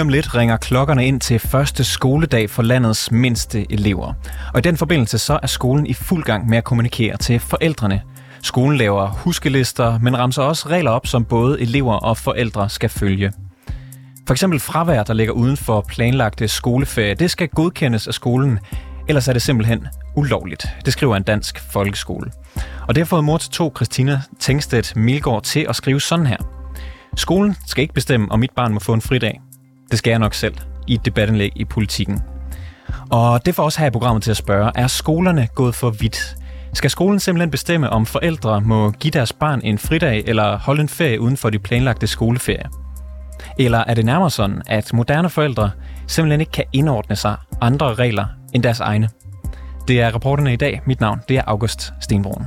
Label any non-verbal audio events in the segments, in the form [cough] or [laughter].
Lige om lidt ringer klokkerne ind til første skoledag for landets mindste elever. Og i den forbindelse så er skolen i fuld gang med at kommunikere til forældrene. Skolen laver huskelister, men ramser også regler op, som både elever og forældre skal følge. For eksempel fravær, der ligger uden for planlagte skoleferie, det skal godkendes af skolen, ellers er det simpelthen ulovligt. Det skriver en dansk folkeskole. Og det har fået mor til to, Christina Tengstedt Milgaard, til at skrive sådan her. Skolen skal ikke bestemme, om mit barn må få en fridag. Det skal jeg nok selv i et debattenlæg i politikken. Og det får også her i programmet til at spørge, er skolerne gået for vidt? Skal skolen simpelthen bestemme, om forældre må give deres barn en fridag eller holde en ferie uden for de planlagte skoleferie? Eller er det nærmere sådan, at moderne forældre simpelthen ikke kan indordne sig andre regler end deres egne? Det er rapporterne i dag. Mit navn det er August Stenbroen.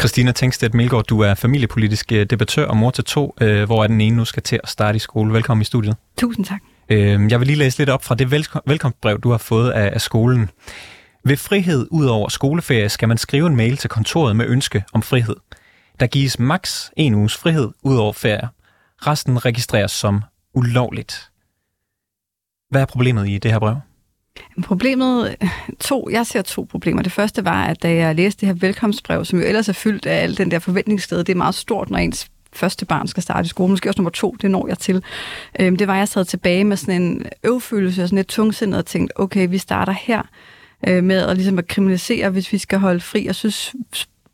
Christina Tengstedt Milgaard, du er familiepolitisk øh, debattør og mor til to, øh, hvor er den ene nu skal til at starte i skole. Velkommen i studiet. Tusind tak. Øh, jeg vil lige læse lidt op fra det velkomstbrev, du har fået af, af skolen. Ved frihed ud over skoleferie skal man skrive en mail til kontoret med ønske om frihed. Der gives maks en uges frihed ud over ferie. Resten registreres som ulovligt. Hvad er problemet i det her brev? Problemet, to, jeg ser to problemer. Det første var, at da jeg læste det her velkomstbrev, som jo ellers er fyldt af al den der forventningssted, det er meget stort, når ens første barn skal starte i skole, måske også nummer to, det når jeg til. Øhm, det var, at jeg sad tilbage med sådan en øvfølelse og sådan lidt tungsindet og tænkte, okay, vi starter her øh, med at, ligesom at kriminalisere, hvis vi skal holde fri. Jeg synes,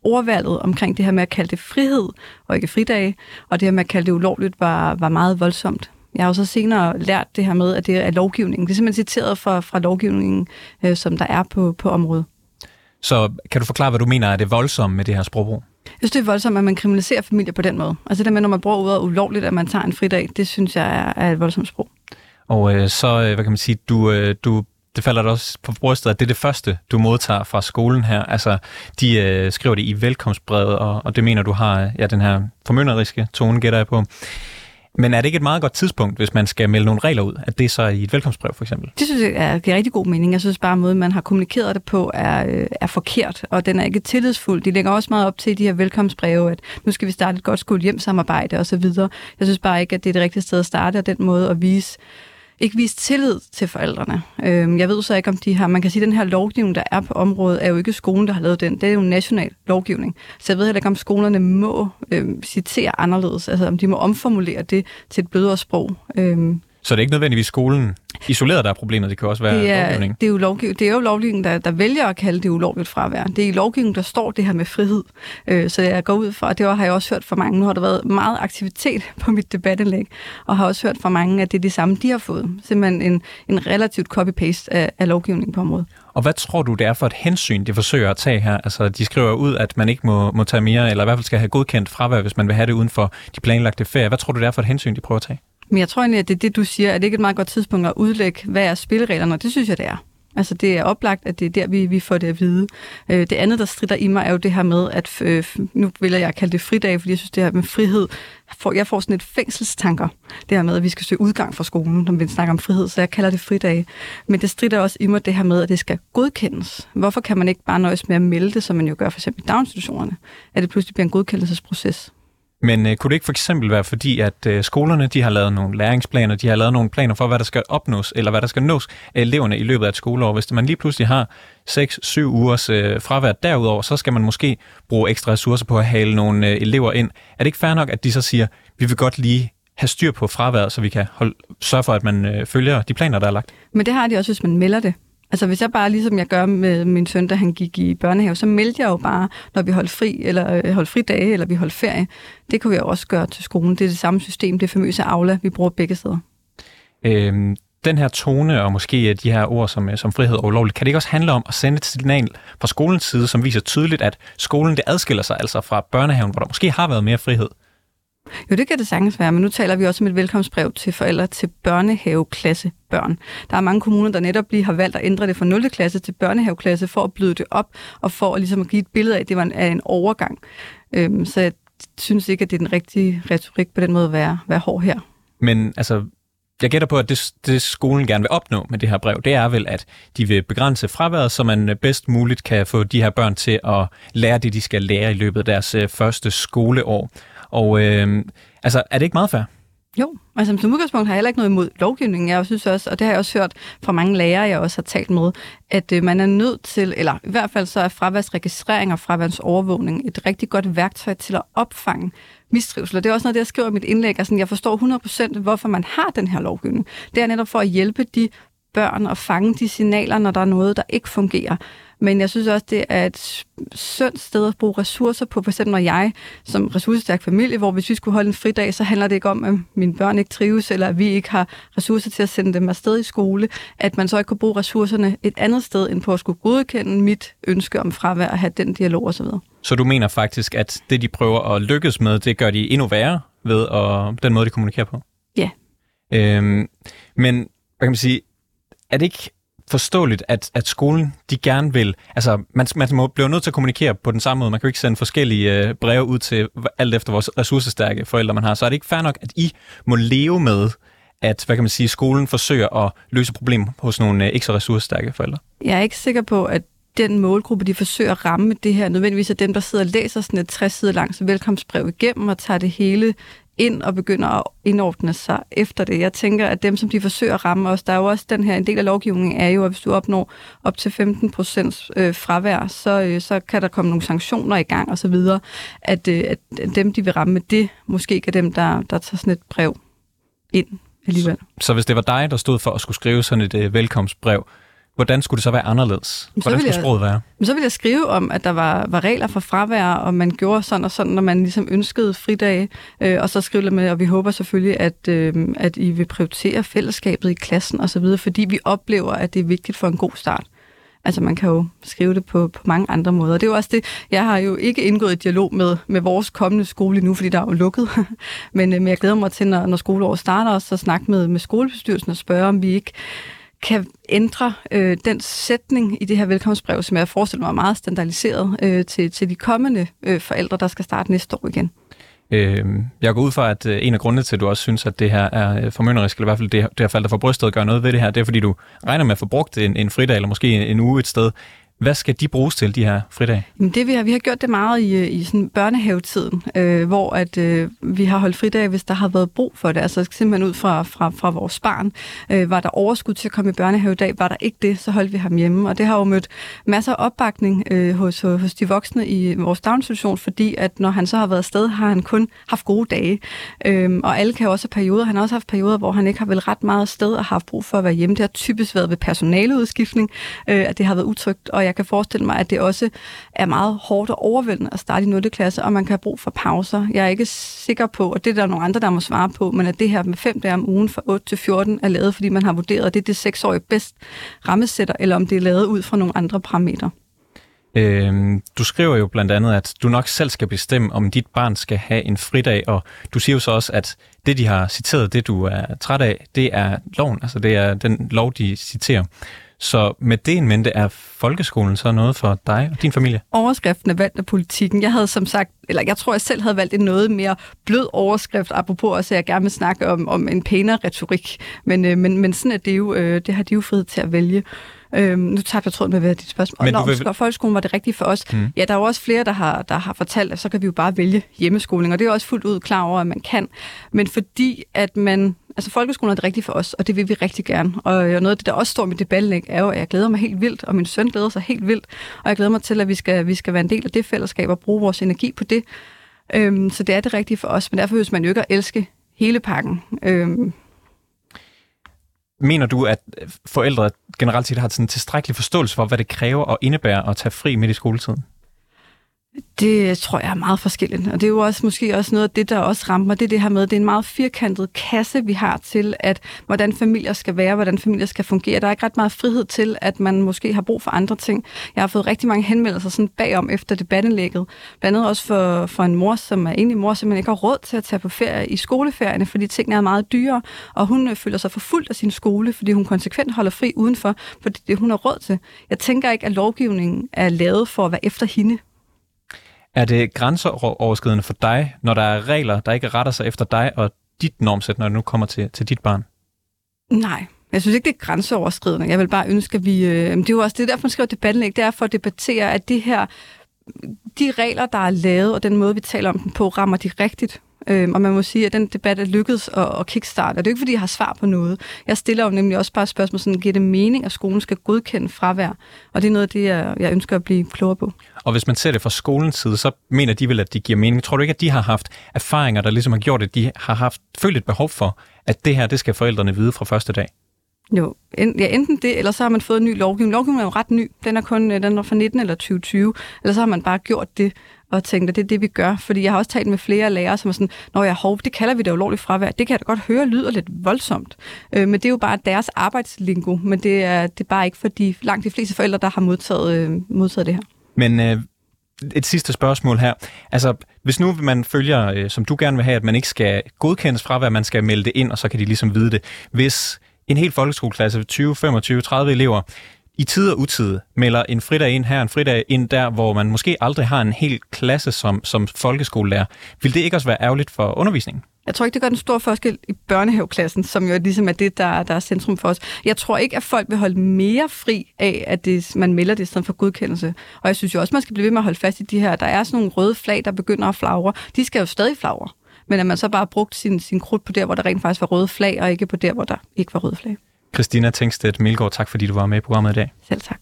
ordvalget omkring det her med at kalde det frihed og ikke fridage, og det her med at kalde det ulovligt, var, var meget voldsomt. Jeg har jo så senere lært det her med, at det er lovgivningen. Det er simpelthen citeret fra, fra lovgivningen, øh, som der er på, på området. Så kan du forklare, hvad du mener er det voldsomme med det her sprogbrug? Jeg synes, det er voldsomt, at man kriminaliserer familier på den måde. Altså det med, når man bruger ordet ulovligt, at man tager en fridag, det synes jeg er, er et voldsomt sprog. Og øh, så, øh, hvad kan man sige, du, øh, du det falder der også på brystet, at det er det første, du modtager fra skolen her. Altså, de øh, skriver det i velkomstbrevet, og, og det mener du har ja, den her formynderiske tone, gætter jeg på. Men er det ikke et meget godt tidspunkt, hvis man skal melde nogle regler ud, at det er så i et velkomstbrev for eksempel? Det synes jeg er, giver rigtig god mening. Jeg synes bare, at måden, man har kommunikeret det på, er, øh, er forkert, og den er ikke tillidsfuld. De lægger også meget op til de her velkomstbreve, at nu skal vi starte et godt skole-hjem-samarbejde osv. Jeg synes bare ikke, at det er det rigtige sted at starte, og den måde at vise ikke vist tillid til forældrene. Øhm, jeg ved så ikke, om de har... Man kan sige, at den her lovgivning, der er på området, er jo ikke skolen, der har lavet den. Det er jo en national lovgivning. Så jeg ved heller ikke, om skolerne må øhm, citere anderledes. Altså, om de må omformulere det til et blødere sprog. Øhm, så det er ikke nødvendigvis skolen isoleret, der er problemet. Det kan også være det er, lovgivning. Det er jo, lovgiv- det er jo lovgivningen, der, der vælger at kalde det ulovligt fravær. Det er i lovgivningen, der står det her med frihed. Øh, så jeg går ud fra, og det har jeg også hørt fra mange. Nu har der været meget aktivitet [laughs] på mit debatindlæg, og har også hørt fra mange, at det er det samme, de har fået. Simpelthen en, en relativt copy-paste af, af lovgivningen på området. Og hvad tror du, det er for et hensyn, de forsøger at tage her? Altså, de skriver ud, at man ikke må, må tage mere, eller i hvert fald skal have godkendt fravær, hvis man vil have det uden for de planlagte ferier. Hvad tror du, det er for et hensyn, de prøver at tage? Men jeg tror egentlig, at det er det, du siger, at det ikke er et meget godt tidspunkt at udlægge, hvad er spillereglerne, og det synes jeg, det er. Altså det er oplagt, at det er der, vi, vi får det at vide. Øh, det andet, der strider i mig, er jo det her med, at øh, nu vil jeg kalde det fridag, fordi jeg synes, det her med frihed, får, jeg får sådan et fængselstanker. Det her med, at vi skal søge udgang fra skolen, når vi snakker om frihed, så jeg kalder det fridag. Men det strider også i mig det her med, at det skal godkendes. Hvorfor kan man ikke bare nøjes med at melde det, som man jo gør for eksempel i daginstitutionerne? At det pludselig bliver en godkendelsesproces? Men øh, kunne det ikke for eksempel være fordi, at øh, skolerne de har lavet nogle læringsplaner, de har lavet nogle planer for, hvad der skal opnås, eller hvad der skal nås af eleverne i løbet af et skoleår. Hvis man lige pludselig har 6-7 ugers øh, fravær derudover, så skal man måske bruge ekstra ressourcer på at hale nogle øh, elever ind. Er det ikke fair nok, at de så siger, vi vil godt lige have styr på fraværet, så vi kan holde, sørge for, at man øh, følger de planer, der er lagt? Men det har de også, hvis man melder det. Altså hvis jeg bare, ligesom jeg gør med min søn, da han gik i børnehave, så meldte jeg jo bare, når vi holdt fri, eller øh, holdt fridage, eller vi holdt ferie. Det kunne vi også gøre til skolen. Det er det samme system, det famøse Aula, vi bruger begge steder. Øhm, den her tone, og måske øh, de her ord som, øh, som frihed og ulovligt, kan det ikke også handle om at sende et signal fra skolens side, som viser tydeligt, at skolen det adskiller sig altså fra børnehaven, hvor der måske har været mere frihed? Jo, det kan det sagtens være, men nu taler vi også om et velkomstbrev til forældre til børnehaveklasse børn. Der er mange kommuner, der netop lige har valgt at ændre det fra 0. klasse til børnehaveklasse for at bløde det op, og for at, ligesom at give et billede af, at det var en, af en overgang. Øhm, så jeg synes ikke, at det er den rigtige retorik på den måde at være, være hård her. Men altså, jeg gætter på, at det, det skolen gerne vil opnå med det her brev, det er vel, at de vil begrænse fraværet, så man øh, bedst muligt kan få de her børn til at lære det, de skal lære i løbet af deres øh, første skoleår. Og øh, altså, er det ikke meget fair? Jo, altså som udgangspunkt har jeg heller ikke noget imod lovgivningen. Jeg synes også, og det har jeg også hørt fra mange lærere, jeg også har talt med, at øh, man er nødt til, eller i hvert fald så er fraværsregistrering og fraværsovervågning et rigtig godt værktøj til at opfange mistrivsel. Og det er også noget, det jeg skriver i mit indlæg. Altså, jeg forstår 100% hvorfor man har den her lovgivning. Det er netop for at hjælpe de børn og fange de signaler, når der er noget, der ikke fungerer. Men jeg synes også, det er et sundt sted at bruge ressourcer på. For eksempel når jeg, som ressourcestærk familie, hvor hvis vi skulle holde en fridag, så handler det ikke om, at mine børn ikke trives, eller at vi ikke har ressourcer til at sende dem afsted i skole, at man så ikke kunne bruge ressourcerne et andet sted, end på at skulle godkende mit ønske om fravær og have den dialog osv. Så du mener faktisk, at det, de prøver at lykkes med, det gør de endnu værre ved at, den måde, de kommunikerer på? Ja. Øhm, men, hvad kan man sige, er det ikke forståeligt, at, at skolen, de gerne vil... Altså, man, man må blive nødt til at kommunikere på den samme måde. Man kan jo ikke sende forskellige øh, breve ud til alt efter vores ressourcestærke forældre, man har. Så er det ikke fair nok, at I må leve med, at hvad kan man sige, skolen forsøger at løse problemer hos nogle øh, ikke så ressourcestærke forældre? Jeg er ikke sikker på, at den målgruppe, de forsøger at ramme det her, nødvendigvis er dem, der sidder og læser sådan et 60 sider langt velkomstbrev igennem og tager det hele ind og begynder at indordne sig efter det. Jeg tænker, at dem, som de forsøger at ramme os, der er jo også den her, en del af lovgivningen er jo, at hvis du opnår op til 15 procents øh, fravær, så, øh, så kan der komme nogle sanktioner i gang og så videre. At, øh, at dem, de vil ramme med det, måske ikke er dem, der, der tager sådan et brev ind alligevel. Så, så hvis det var dig, der stod for at skulle skrive sådan et øh, velkomstbrev, Hvordan skulle det så være anderledes? Hvordan skulle sproget være? Så ville jeg skrive om, at der var, var regler for fravær, og man gjorde sådan og sådan, når man ligesom ønskede fridage. Øh, og så skrive med, og vi håber selvfølgelig, at, øh, at I vil prioritere fællesskabet i klassen osv., fordi vi oplever, at det er vigtigt for en god start. Altså man kan jo skrive det på, på mange andre måder. Det er jo også det, jeg har jo ikke indgået i dialog med, med vores kommende skole nu, fordi der er jo lukket. [laughs] men, øh, men jeg glæder mig til, når, når skoleåret starter, også at snakke med, med skolebestyrelsen og spørge, om vi ikke kan ændre øh, den sætning i det her velkomstbrev, som jeg forestiller mig er meget standardiseret øh, til, til de kommende øh, forældre, der skal starte næste år igen. Øh, jeg går ud fra, at øh, en af grundene til, at du også synes, at det her er øh, formynderisk, eller i hvert fald det, det her falder for brystet at gøre noget ved det her, det er, fordi du regner med at få brugt en, en fridag, eller måske en, en uge et sted, hvad skal de bruges til, de her fridage? Jamen det, vi, har, vi har gjort det meget i, øh, i sådan børnehavetiden, øh, hvor at, øh, vi har holdt fridage, hvis der har været brug for det. Altså simpelthen ud fra, fra, fra vores barn. Øh, var der overskud til at komme i børnehave dag, Var der ikke det, så holdt vi ham hjemme. Og det har jo mødt masser af opbakning øh, hos, øh, hos de voksne i vores daginstitution, fordi at når han så har været afsted, har han kun haft gode dage. Øh, og alle kan jo også have perioder. Han har også haft perioder, hvor han ikke har vel ret meget afsted og har haft brug for at være hjemme. Det har typisk været ved personaleudskiftning, øh, at det har været utrygt. Og jeg kan forestille mig, at det også er meget hårdt og overvældende at starte i 0. klasse, og man kan have brug for pauser. Jeg er ikke sikker på, og det er der nogle andre, der må svare på, men at det her med fem dage om ugen fra 8 til 14 er lavet, fordi man har vurderet, at det er det seksårige bedst rammesætter, eller om det er lavet ud fra nogle andre parametre. Øhm, du skriver jo blandt andet, at du nok selv skal bestemme, om dit barn skal have en fridag, og du siger jo så også, at det, de har citeret, det du er træt af, det er loven, altså det er den lov, de citerer. Så med det en mente, er folkeskolen så noget for dig og din familie? Overskriften er valgt af politikken. Jeg havde som sagt, eller jeg tror, jeg selv havde valgt en noget mere blød overskrift, apropos også, at jeg gerne vil snakke om, om en pænere retorik. Men, øh, men, men sådan er det jo, øh, det har de jo frihed til at vælge. Øhm, nu tabte jeg tråden med, hvad dit spørgsmål. Men når vil... folkeskolen var det rigtigt for os. Mm. Ja, der er jo også flere, der har, der har fortalt, at så kan vi jo bare vælge hjemmeskoling, og det er også fuldt ud klar over, at man kan. Men fordi at man altså folkeskolen er det rigtige for os, og det vil vi rigtig gerne. Og øh, noget af det, der også står med debatlæg, er jo, at jeg glæder mig helt vildt, og min søn glæder sig helt vildt, og jeg glæder mig til, at vi skal, vi skal være en del af det fællesskab og bruge vores energi på det. Øhm, så det er det rigtige for os, men derfor hvis man jo ikke at elske hele pakken. Øhm, Mener du, at øh, forældre generelt set har sådan en tilstrækkelig forståelse for, hvad det kræver og indebærer at tage fri midt i skoletiden? Det tror jeg er meget forskelligt, og det er jo også måske også noget af det, der også rammer mig, det er det her med, det er en meget firkantet kasse, vi har til, at hvordan familier skal være, hvordan familier skal fungere. Der er ikke ret meget frihed til, at man måske har brug for andre ting. Jeg har fået rigtig mange henvendelser sådan bagom efter debattenlægget, blandt andet også for, for en mor, som er egentlig mor, som ikke har råd til at tage på ferie i skoleferierne, fordi tingene er meget dyre, og hun øh, føler sig forfulgt af sin skole, fordi hun konsekvent holder fri udenfor, fordi det hun har råd til. Jeg tænker ikke, at lovgivningen er lavet for at være efter hende. Er det grænseoverskridende for dig, når der er regler, der ikke retter sig efter dig og dit normsæt, når det nu kommer til, til dit barn? Nej, jeg synes ikke, det er grænseoverskridende. Jeg vil bare ønske, at vi... Øh, det er jo også det, derfor man skriver debattenlæg, det er for at debattere, at det her, de regler, der er lavet, og den måde, vi taler om dem på, rammer de rigtigt. Øhm, og man må sige, at den debat er lykkedes at, at kickstarte. Og det er ikke, fordi jeg har svar på noget. Jeg stiller jo nemlig også bare spørgsmål, sådan, giver det mening, at skolen skal godkende fravær? Og det er noget af det, jeg, jeg ønsker at blive klogere på. Og hvis man ser det fra skolens side, så mener de vel, at det giver mening. Tror du ikke, at de har haft erfaringer, der ligesom har gjort, at de har haft følt et behov for, at det her, det skal forældrene vide fra første dag? Jo, en, ja, enten det, eller så har man fået en ny lovgivning. Lovgivningen er jo ret ny. Den er kun øh, den er fra 19 eller 2020. Eller så har man bare gjort det og tænkte, at det er det, vi gør. Fordi jeg har også talt med flere lærere, som er sådan, når jeg hov, det kalder vi det ulovligt fravær. Det kan jeg da godt høre lyder lidt voldsomt. Øh, men det er jo bare deres arbejdslingo. Men det er, det er bare ikke for de langt de fleste forældre, der har modtaget, øh, modtaget det her. Men øh, et sidste spørgsmål her. Altså, hvis nu man følger, øh, som du gerne vil have, at man ikke skal godkendes fravær, man skal melde det ind, og så kan de ligesom vide det. Hvis en hel folkeskoleklasse, 20, 25, 30 elever, i tid og utid melder en fridag ind her, en fridag ind der, hvor man måske aldrig har en hel klasse som, som folkeskolelærer. Vil det ikke også være ærgerligt for undervisningen? Jeg tror ikke, det gør den stor forskel i børnehaveklassen, som jo ligesom er det, der, der er centrum for os. Jeg tror ikke, at folk vil holde mere fri af, at det, man melder det i stedet for godkendelse. Og jeg synes jo også, man skal blive ved med at holde fast i de her. Der er sådan nogle røde flag, der begynder at flagre. De skal jo stadig flagre. Men at man så bare brugt sin, sin krudt på der, hvor der rent faktisk var røde flag, og ikke på der, hvor der ikke var røde flag. Christina Tengstedt Milgaard, tak fordi du var med i programmet i dag. Selv tak.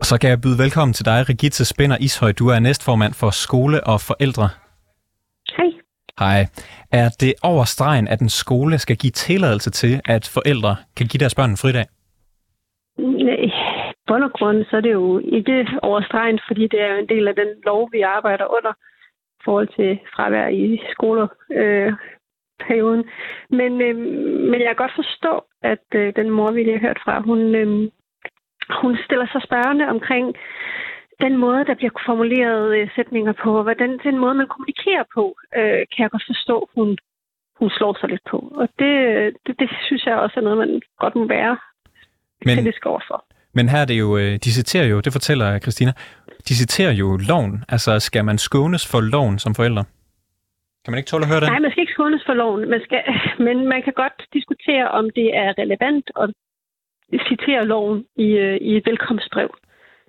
Og så kan jeg byde velkommen til dig, Rigitte Spænder Ishøj. Du er næstformand for skole og forældre. Hej. Hej. Er det over stregen, at en skole skal give tilladelse til, at forældre kan give deres børn en fridag? Bund og grund, så er det jo ikke over stregen, fordi det er en del af den lov, vi arbejder under i forhold til fravær i skoleperioden. Øh, men, øh, men jeg kan godt forstå, at øh, den mor, vi lige har hørt fra, hun, øh, hun stiller sig spørgende omkring den måde, der bliver formuleret øh, sætninger på, og hvordan den måde, man kommunikerer på, øh, kan jeg godt forstå, hun, hun slår sig lidt på. Og det, det, det synes jeg også er noget, man godt må være men, kritisk overfor. Men her er det jo, øh, de citerer jo, det fortæller Christina, de citerer jo loven. Altså, skal man skånes for loven som forældre? Kan man ikke tåle at høre det? Nej, man skal ikke skånes for loven. Man skal, [laughs] men man kan godt diskutere, om det er relevant at citere loven i, øh, i et velkomstbrev.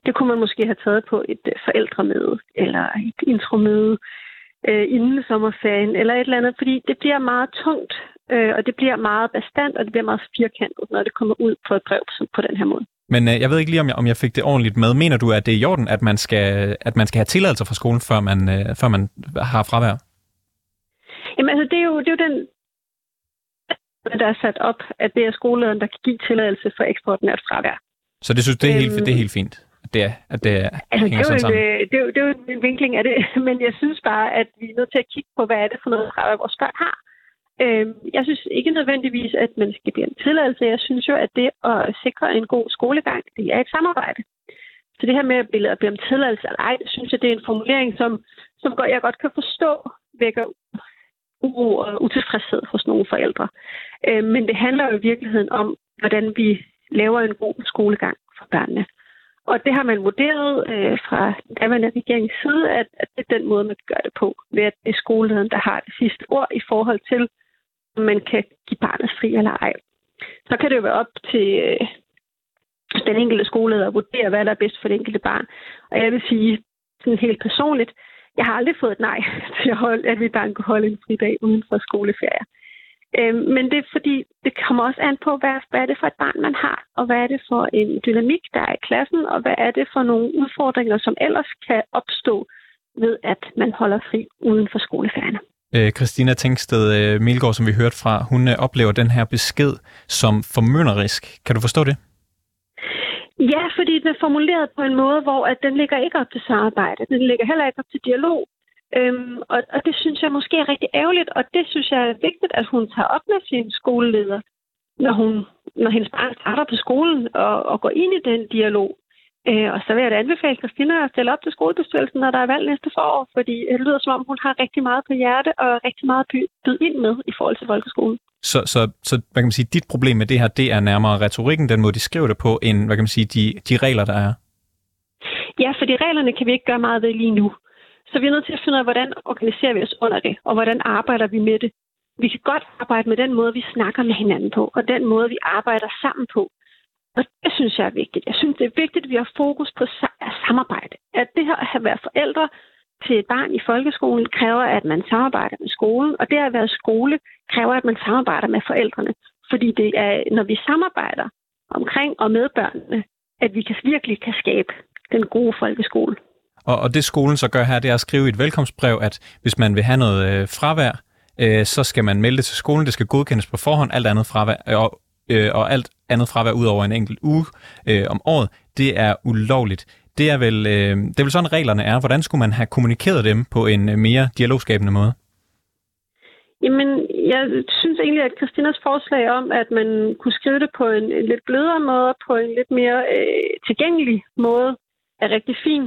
Det kunne man måske have taget på et øh, forældremøde eller et intromøde øh, inden sommerferien eller et eller andet, fordi det bliver meget tungt, øh, og det bliver meget bestandt, og det bliver meget firkantet, når det kommer ud på et brev på den her måde. Men øh, jeg ved ikke lige, om jeg, om jeg fik det ordentligt med. Mener du, at det er i orden, at man skal, at man skal have tilladelse fra skolen, før man, øh, før man har fravær? Jamen altså, det er jo, det er jo den, der er sat op, at det er skolelederen, der kan give tilladelse for ekstraordinært fravær. Så det synes det er helt, øhm, det er helt fint? At det, at det altså, hænger det er sådan en, Det er, jo, det er jo en vinkling af det, [laughs] men jeg synes bare, at vi er nødt til at kigge på, hvad er det for noget fravær, vores børn har. Øh, jeg synes ikke nødvendigvis, at man skal give en tilladelse. Jeg synes jo, at det at sikre en god skolegang, det er et samarbejde. Så det her med at blive, om tilladelse eller ej, synes jeg, det er en formulering, som, som jeg godt kan forstå vækker uro og utilfredshed hos nogle forældre. Øh, men det handler jo i virkeligheden om, hvordan vi laver en god skolegang for børnene. Og det har man vurderet øh, fra den daværende regerings side, at, at det er den måde, man kan gøre det på, ved at det er skolelederen, der har det sidste ord i forhold til, om man kan give barnet fri eller ej. Så kan det jo være op til øh, den enkelte skoleleder at vurdere, hvad der er bedst for det enkelte barn. Og jeg vil sige sådan helt personligt, jeg har aldrig fået et nej [laughs] til, at, holde, at mit barn kunne holde en fridag uden for skoleferie. Øh, men det er fordi, det kommer også an på, hvad, hvad er det for et barn, man har, og hvad er det for en dynamik, der er i klassen, og hvad er det for nogle udfordringer, som ellers kan opstå ved, at man holder fri uden for skoleferien. Øh, Christina Tænksted øh, Milgaard, som vi hørte fra, hun øh, oplever den her besked som formynderisk. Kan du forstå det? Ja, fordi den er formuleret på en måde, hvor at den ligger ikke op til samarbejde. Den ligger heller ikke op til dialog. Øhm, og, og det synes jeg måske er rigtig ærgerligt, og det synes jeg er vigtigt, at hun tager op med sin skoleleder, når, hun, når hendes barn starter på skolen og, og går ind i den dialog. Øh, og så vil jeg da anbefale Christina at stille op til skolebestyrelsen, når der er valg næste forår, fordi det lyder som om, hun har rigtig meget på hjerte og rigtig meget at byde ind med i forhold til folkeskolen. Så, så, så hvad kan man sige, dit problem med det her, det er nærmere retorikken, den måde de skriver det på, end hvad kan man sige, de, de regler, der er? Ja, fordi reglerne kan vi ikke gøre meget ved lige nu. Så vi er nødt til at finde ud af, hvordan organiserer vi os under det, og hvordan arbejder vi med det. Vi kan godt arbejde med den måde, vi snakker med hinanden på, og den måde, vi arbejder sammen på. Og det synes jeg er vigtigt. Jeg synes, det er vigtigt, at vi har fokus på samarbejde. At det her at være forældre til et barn i folkeskolen kræver, at man samarbejder med skolen, og det at være skole kræver, at man samarbejder med forældrene. Fordi det er, når vi samarbejder omkring og med børnene, at vi kan virkelig kan skabe den gode folkeskole. Og, og det skolen så gør her, det er at skrive i et velkomstbrev, at hvis man vil have noget øh, fravær, øh, så skal man melde det til skolen. Det skal godkendes på forhånd. Alt andet fravær, øh, og, øh, og alt andet fravær ud over en enkelt uge øh, om året, det er ulovligt. Det er, vel, øh, det er vel sådan, reglerne er. Hvordan skulle man have kommunikeret dem på en øh, mere dialogskabende måde? Jamen, jeg synes egentlig, at Christinas forslag om, at man kunne skrive det på en, en lidt blødere måde, på en lidt mere øh, tilgængelig måde, er rigtig fin.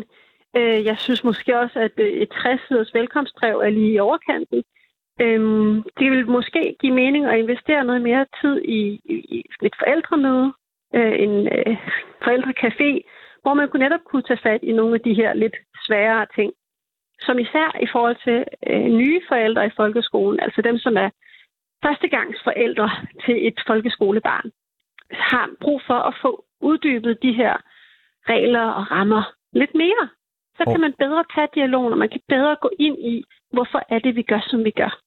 Øh, jeg synes måske også, at øh, et 60-siders velkomstbrev er lige i overkanten. Øh, det vil måske give mening at investere noget mere tid i, i, i et forældremøde, øh, en øh, forældrecafé, hvor man kunne netop kunne tage fat i nogle af de her lidt sværere ting, som især i forhold til øh, nye forældre i folkeskolen, altså dem, som er førstegangsforældre til et folkeskolebarn, har brug for at få uddybet de her regler og rammer lidt mere. Så kan man bedre tage dialogen, og man kan bedre gå ind i, hvorfor er det, vi gør, som vi gør.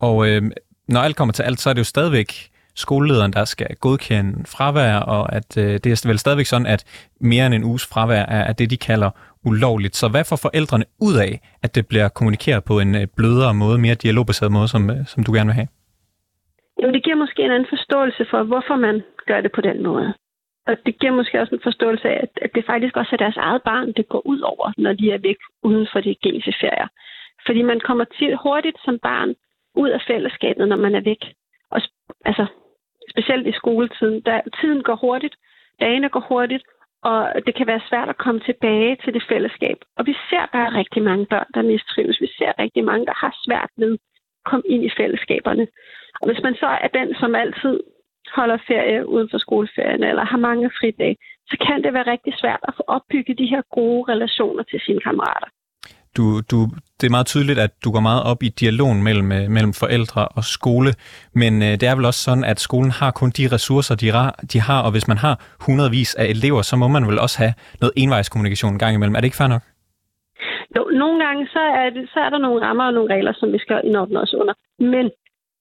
Og øh, når alt kommer til alt, så er det jo stadigvæk skolelederen, der skal godkende fravær, og at øh, det er vel stadigvæk sådan, at mere end en uges fravær er, er det, de kalder ulovligt. Så hvad får forældrene ud af, at det bliver kommunikeret på en øh, blødere måde, mere dialogbaseret måde, som, øh, som du gerne vil have? Jo, det giver måske en anden forståelse for, hvorfor man gør det på den måde. Og det giver måske også en forståelse af, at det faktisk også er deres eget barn, det går ud over, når de er væk uden for de gængse ferier. Fordi man kommer til hurtigt som barn ud af fællesskabet, når man er væk. Og altså, specielt i skoletiden, der tiden går hurtigt, dagene går hurtigt, og det kan være svært at komme tilbage til det fællesskab. Og vi ser bare rigtig mange børn, der mistrives. Vi ser rigtig mange, der har svært ved at komme ind i fællesskaberne. Og hvis man så er den, som altid holder ferie uden for skoleferien, eller har mange fridage, så kan det være rigtig svært at få opbygget de her gode relationer til sine kammerater. Du, du, det er meget tydeligt, at du går meget op i dialogen mellem, øh, mellem forældre og skole, men øh, det er vel også sådan, at skolen har kun de ressourcer, de, ra, de har, og hvis man har hundredvis af elever, så må man vel også have noget envejskommunikation en gang imellem. Er det ikke fair nok? Jo, nogle gange så er, det, så er der nogle rammer og nogle regler, som vi skal indordne os under. Men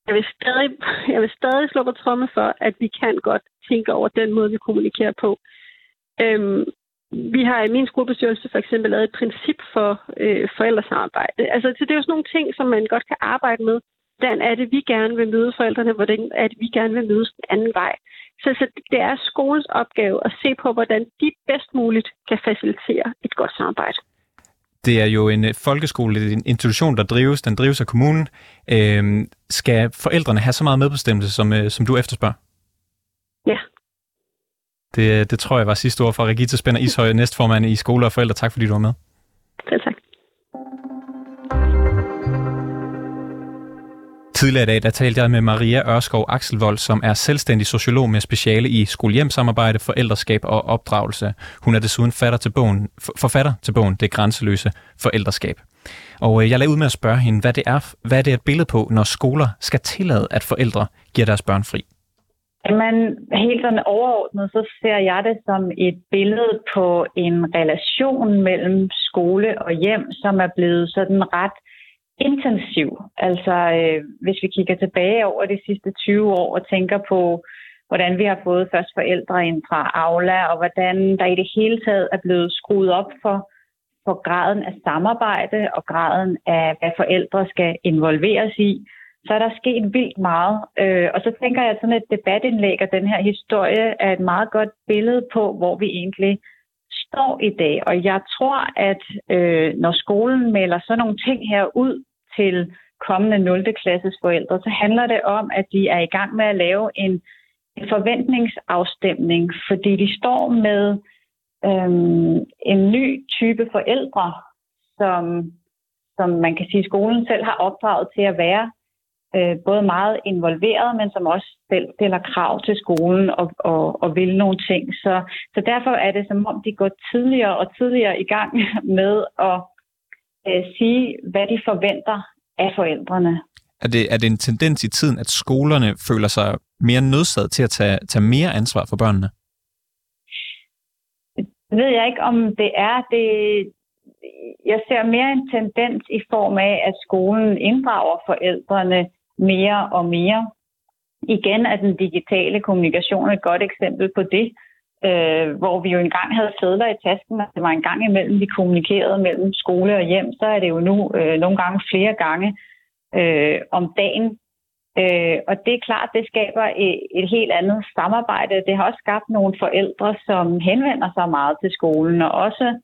jeg vil stadig, [laughs] jeg vil stadig slå på tromme for, at vi kan godt tænke over den måde, vi kommunikerer på. Øhm, vi har i min skolebestyrelse for eksempel lavet et princip for øh, forældresamarbejde. Altså, så det er jo sådan nogle ting, som man godt kan arbejde med. Hvordan er det, vi gerne vil møde forældrene? Hvordan er det, vi gerne vil mødes den anden vej? Så, så det er skolens opgave at se på, hvordan de bedst muligt kan facilitere et godt samarbejde. Det er jo en øh, folkeskole, en institution, der drives. Den drives af kommunen. Øhm, skal forældrene have så meget medbestemmelse, som, øh, som du efterspørger? Ja, det, det tror jeg var sidste ord fra Regita Spænder Ishøj, næstformand i Skole og Forældre. Tak fordi du var med. Selv tak. Tidligere i dag der talte jeg med Maria Ørskov Akselvold, som er selvstændig sociolog med speciale i skolehjemsamarbejde, forældreskab og opdragelse. Hun er desuden fatter til bogen, forfatter til bogen Det grænseløse forældreskab. Og øh, jeg lagde ud med at spørge hende, hvad det er, hvad det er et billede på, når skoler skal tillade, at forældre giver deres børn fri. Jamen, helt sådan overordnet, så ser jeg det som et billede på en relation mellem skole og hjem, som er blevet sådan ret intensiv. Altså, øh, hvis vi kigger tilbage over de sidste 20 år og tænker på, hvordan vi har fået først forældre ind fra Aula, og hvordan der i det hele taget er blevet skruet op for, for graden af samarbejde og graden af, hvad forældre skal involveres i, så er der sket vildt meget. Øh, og så tænker jeg, at sådan et debatindlæg og den her historie er et meget godt billede på, hvor vi egentlig står i dag. Og jeg tror, at øh, når skolen melder sådan nogle ting her ud til kommende 0. klasses forældre, så handler det om, at de er i gang med at lave en, en forventningsafstemning, fordi de står med øhm, en ny type forældre, som, som man kan sige, skolen selv har opdraget til at være øh, både meget involveret, men som også selv stiller krav til skolen og, og, og vil nogle ting. Så, så derfor er det som om, de går tidligere og tidligere i gang [laughs] med at øh, sige, hvad de forventer af forældrene. Er det, er det en tendens i tiden, at skolerne føler sig mere nødsaget til at tage, tage mere ansvar for børnene? Det ved jeg ikke, om det er. Det, jeg ser mere en tendens i form af, at skolen inddrager forældrene mere og mere. Igen er den digitale kommunikation et godt eksempel på det, øh, hvor vi jo engang havde sædler i tasken, og det var en gang imellem, vi kommunikerede mellem skole og hjem, så er det jo nu øh, nogle gange flere gange øh, om dagen. Øh, og det er klart, det skaber et, et helt andet samarbejde. Det har også skabt nogle forældre, som henvender sig meget til skolen, og også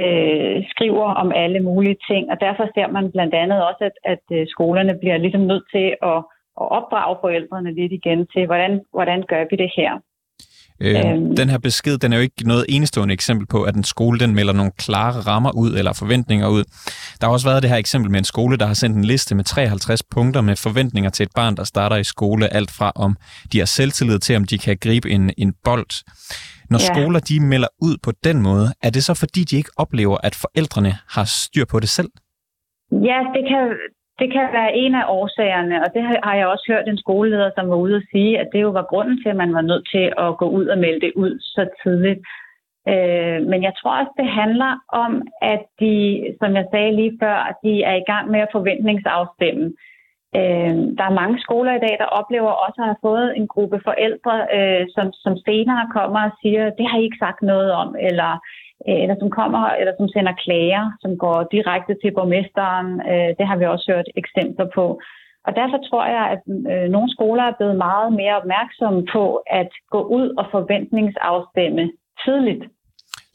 øh, skriver om alle mulige ting, og derfor ser man blandt andet også, at, at øh, skolerne bliver ligesom nødt til at, at opdrage forældrene lidt igen til, hvordan, hvordan gør vi det her. Øh, øhm. Den her besked, den er jo ikke noget enestående eksempel på, at en skole den melder nogle klare rammer ud eller forventninger ud. Der har også været det her eksempel med en skole, der har sendt en liste med 53 punkter med forventninger til et barn, der starter i skole, alt fra om de har selvtillid til, om de kan gribe en, en bold. Når ja. skoler de melder ud på den måde, er det så fordi, de ikke oplever, at forældrene har styr på det selv? Ja, det kan, det kan være en af årsagerne, og det har jeg også hørt en skoleleder, som var ude og sige, at det jo var grunden til, at man var nødt til at gå ud og melde det ud så tidligt. Øh, men jeg tror også, det handler om, at de, som jeg sagde lige før, at de er i gang med at forventningsafstemme. Øh, der er mange skoler i dag, der oplever også at have fået en gruppe forældre, øh, som, som senere kommer og siger, det har I ikke sagt noget om, eller, øh, eller som kommer, eller som sender klager, som går direkte til borgmesteren. Øh, det har vi også hørt eksempler på. Og derfor tror jeg, at øh, nogle skoler er blevet meget mere opmærksomme på at gå ud og forventningsafstemme tidligt.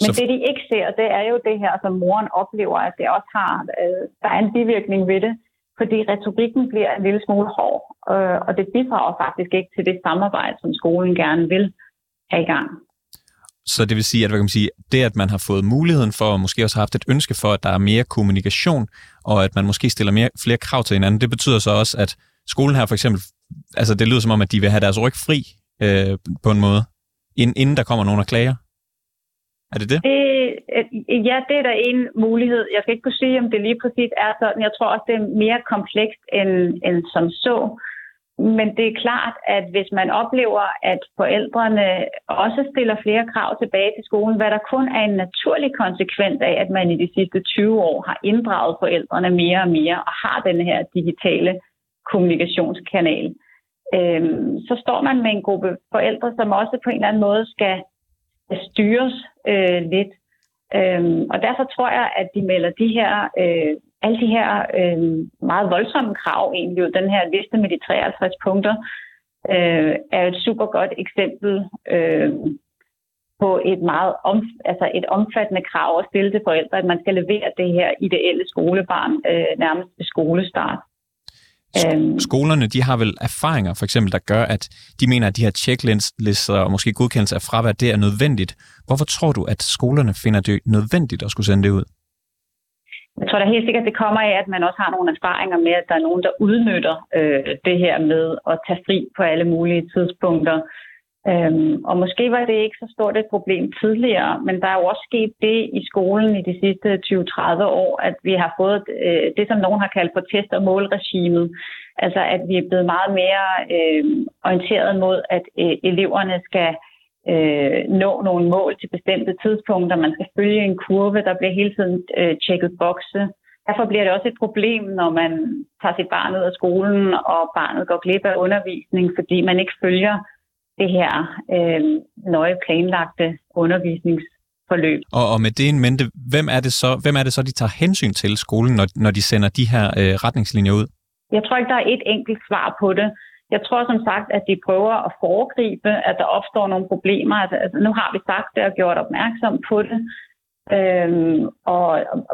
Men Så... det, de ikke ser, det er jo det her, som moren oplever, at det også har, øh, der er en bivirkning ved det, fordi retorikken bliver en lille smule hård, øh, og det bidrager faktisk ikke til det samarbejde, som skolen gerne vil have i gang. Så det vil sige, at hvad kan man sige, det, at man har fået muligheden for, og måske også har haft et ønske for, at der er mere kommunikation, og at man måske stiller mere, flere krav til hinanden, det betyder så også, at skolen her for eksempel, altså det lyder som om, at de vil have deres ryg fri øh, på en måde, inden der kommer nogen og klager. Er det det? det øh, ja, det er der en mulighed. Jeg skal ikke kunne sige, om det lige præcis er sådan. Jeg tror også, det er mere komplekst end, end som så. Men det er klart, at hvis man oplever, at forældrene også stiller flere krav tilbage til skolen, hvad der kun er en naturlig konsekvens af, at man i de sidste 20 år har inddraget forældrene mere og mere og har den her digitale kommunikationskanal, øhm, så står man med en gruppe forældre, som også på en eller anden måde skal styres øh, lidt. Øhm, og derfor tror jeg, at de melder de her, øh, alle de her øh, meget voldsomme krav, egentlig den her liste med de 53 punkter, øh, er et super godt eksempel øh, på et meget om, altså et omfattende krav at stille til forældre, at man skal levere det her ideelle skolebarn øh, nærmest ved skolestart. Øhm. Skolerne de har vel erfaringer, for eksempel, der gør, at de mener, at de her checklister og måske godkendelse af fravær, det er nødvendigt. Hvorfor tror du, at skolerne finder det nødvendigt at skulle sende det ud? Jeg tror da helt sikkert, det kommer af, at man også har nogle erfaringer med, at der er nogen, der udnytter øh, det her med at tage fri på alle mulige tidspunkter. Øhm, og måske var det ikke så stort et problem tidligere, men der er jo også sket det i skolen i de sidste 20-30 år, at vi har fået øh, det, som nogen har kaldt for test- og målregimet. Altså at vi er blevet meget mere øh, orienteret mod, at øh, eleverne skal øh, nå nogle mål til bestemte tidspunkter. Man skal følge en kurve, der bliver hele tiden øh, tjekket bokse. Derfor bliver det også et problem, når man tager sit barn ud af skolen, og barnet går glip af undervisning, fordi man ikke følger det her øh, nøje planlagte undervisningsforløb. Og, og med det en mente, hvem er det så, hvem er det så, de tager hensyn til skolen, når, når de sender de her øh, retningslinjer ud? Jeg tror ikke, der er et enkelt svar på det. Jeg tror som sagt, at de prøver at foregribe, at der opstår nogle problemer. Altså, altså nu har vi sagt det og gjort opmærksom på det. Øhm, og,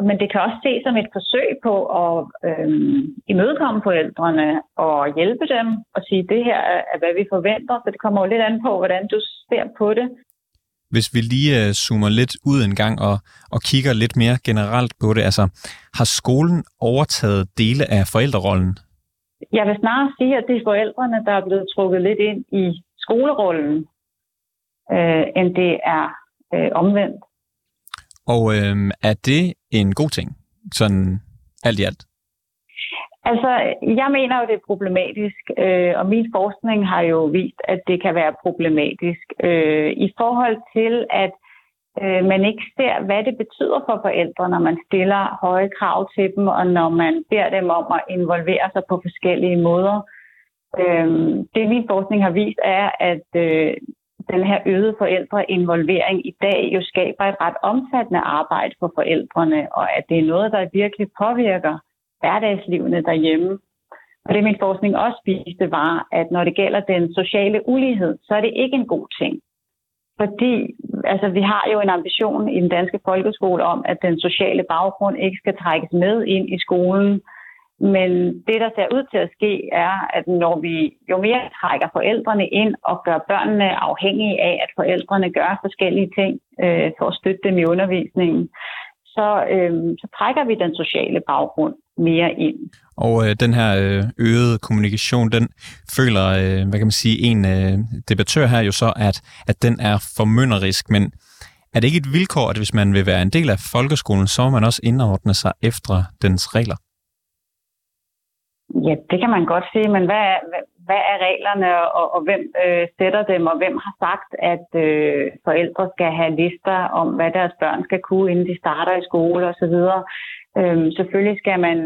men det kan også ses som et forsøg på at øhm, imødekomme forældrene og hjælpe dem og sige, det her er, hvad vi forventer. Så det kommer jo lidt an på, hvordan du ser på det. Hvis vi lige uh, zoomer lidt ud en gang og, og kigger lidt mere generelt på det, altså har skolen overtaget dele af forældrerollen? jeg vil snarere sige, at det er forældrene, der er blevet trukket lidt ind i skolerollen, øh, end det er øh, omvendt. Og øh, er det en god ting, sådan alt i alt? Altså, jeg mener jo, det er problematisk, øh, og min forskning har jo vist, at det kan være problematisk øh, i forhold til, at øh, man ikke ser, hvad det betyder for forældre, når man stiller høje krav til dem, og når man beder dem om at involvere sig på forskellige måder. Øh, det min forskning har vist er, at øh, den her øgede forældreinvolvering i dag jo skaber et ret omfattende arbejde for forældrene, og at det er noget, der virkelig påvirker hverdagslivene derhjemme. Og det min forskning også viste var, at når det gælder den sociale ulighed, så er det ikke en god ting. Fordi altså, vi har jo en ambition i den danske folkeskole om, at den sociale baggrund ikke skal trækkes med ind i skolen. Men det, der ser ud til at ske, er, at når vi jo mere trækker forældrene ind og gør børnene afhængige af, at forældrene gør forskellige ting øh, for at støtte dem i undervisningen, så, øh, så trækker vi den sociale baggrund mere ind. Og øh, den her øh, øgede kommunikation, den føler, øh, hvad kan man sige, en øh, debattør her jo så, at, at den er formynderisk, men er det ikke et vilkår, at hvis man vil være en del af folkeskolen, så må man også indordne sig efter dens regler? Ja, det kan man godt sige, men hvad er, hvad er reglerne, og, og hvem øh, sætter dem, og hvem har sagt, at øh, forældre skal have lister om, hvad deres børn skal kunne, inden de starter i skole osv.? Øhm, selvfølgelig skal man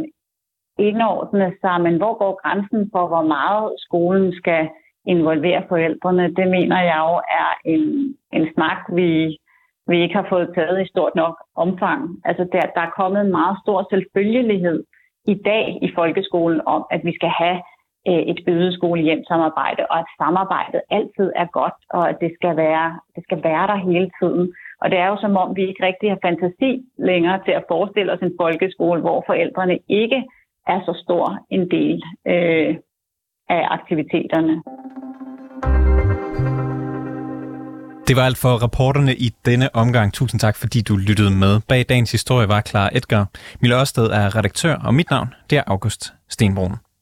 indordne sig, men hvor går grænsen for, hvor meget skolen skal involvere forældrene? Det mener jeg jo er en, en snak, vi, vi ikke har fået taget i stort nok omfang. Altså der, der er kommet en meget stor selvfølgelighed i dag i folkeskolen om, at vi skal have øh, et øget skole-hjem-samarbejde, og at samarbejdet altid er godt, og at det skal være, det skal være der hele tiden. Og det er jo som om, vi ikke rigtig har fantasi længere til at forestille os en folkeskole, hvor forældrene ikke er så stor en del øh, af aktiviteterne. Det var alt for rapporterne i denne omgang. Tusind tak, fordi du lyttede med. Bag dagens historie var Clara Edgar. Mille Ørsted er redaktør, og mit navn det er August Stenbrun.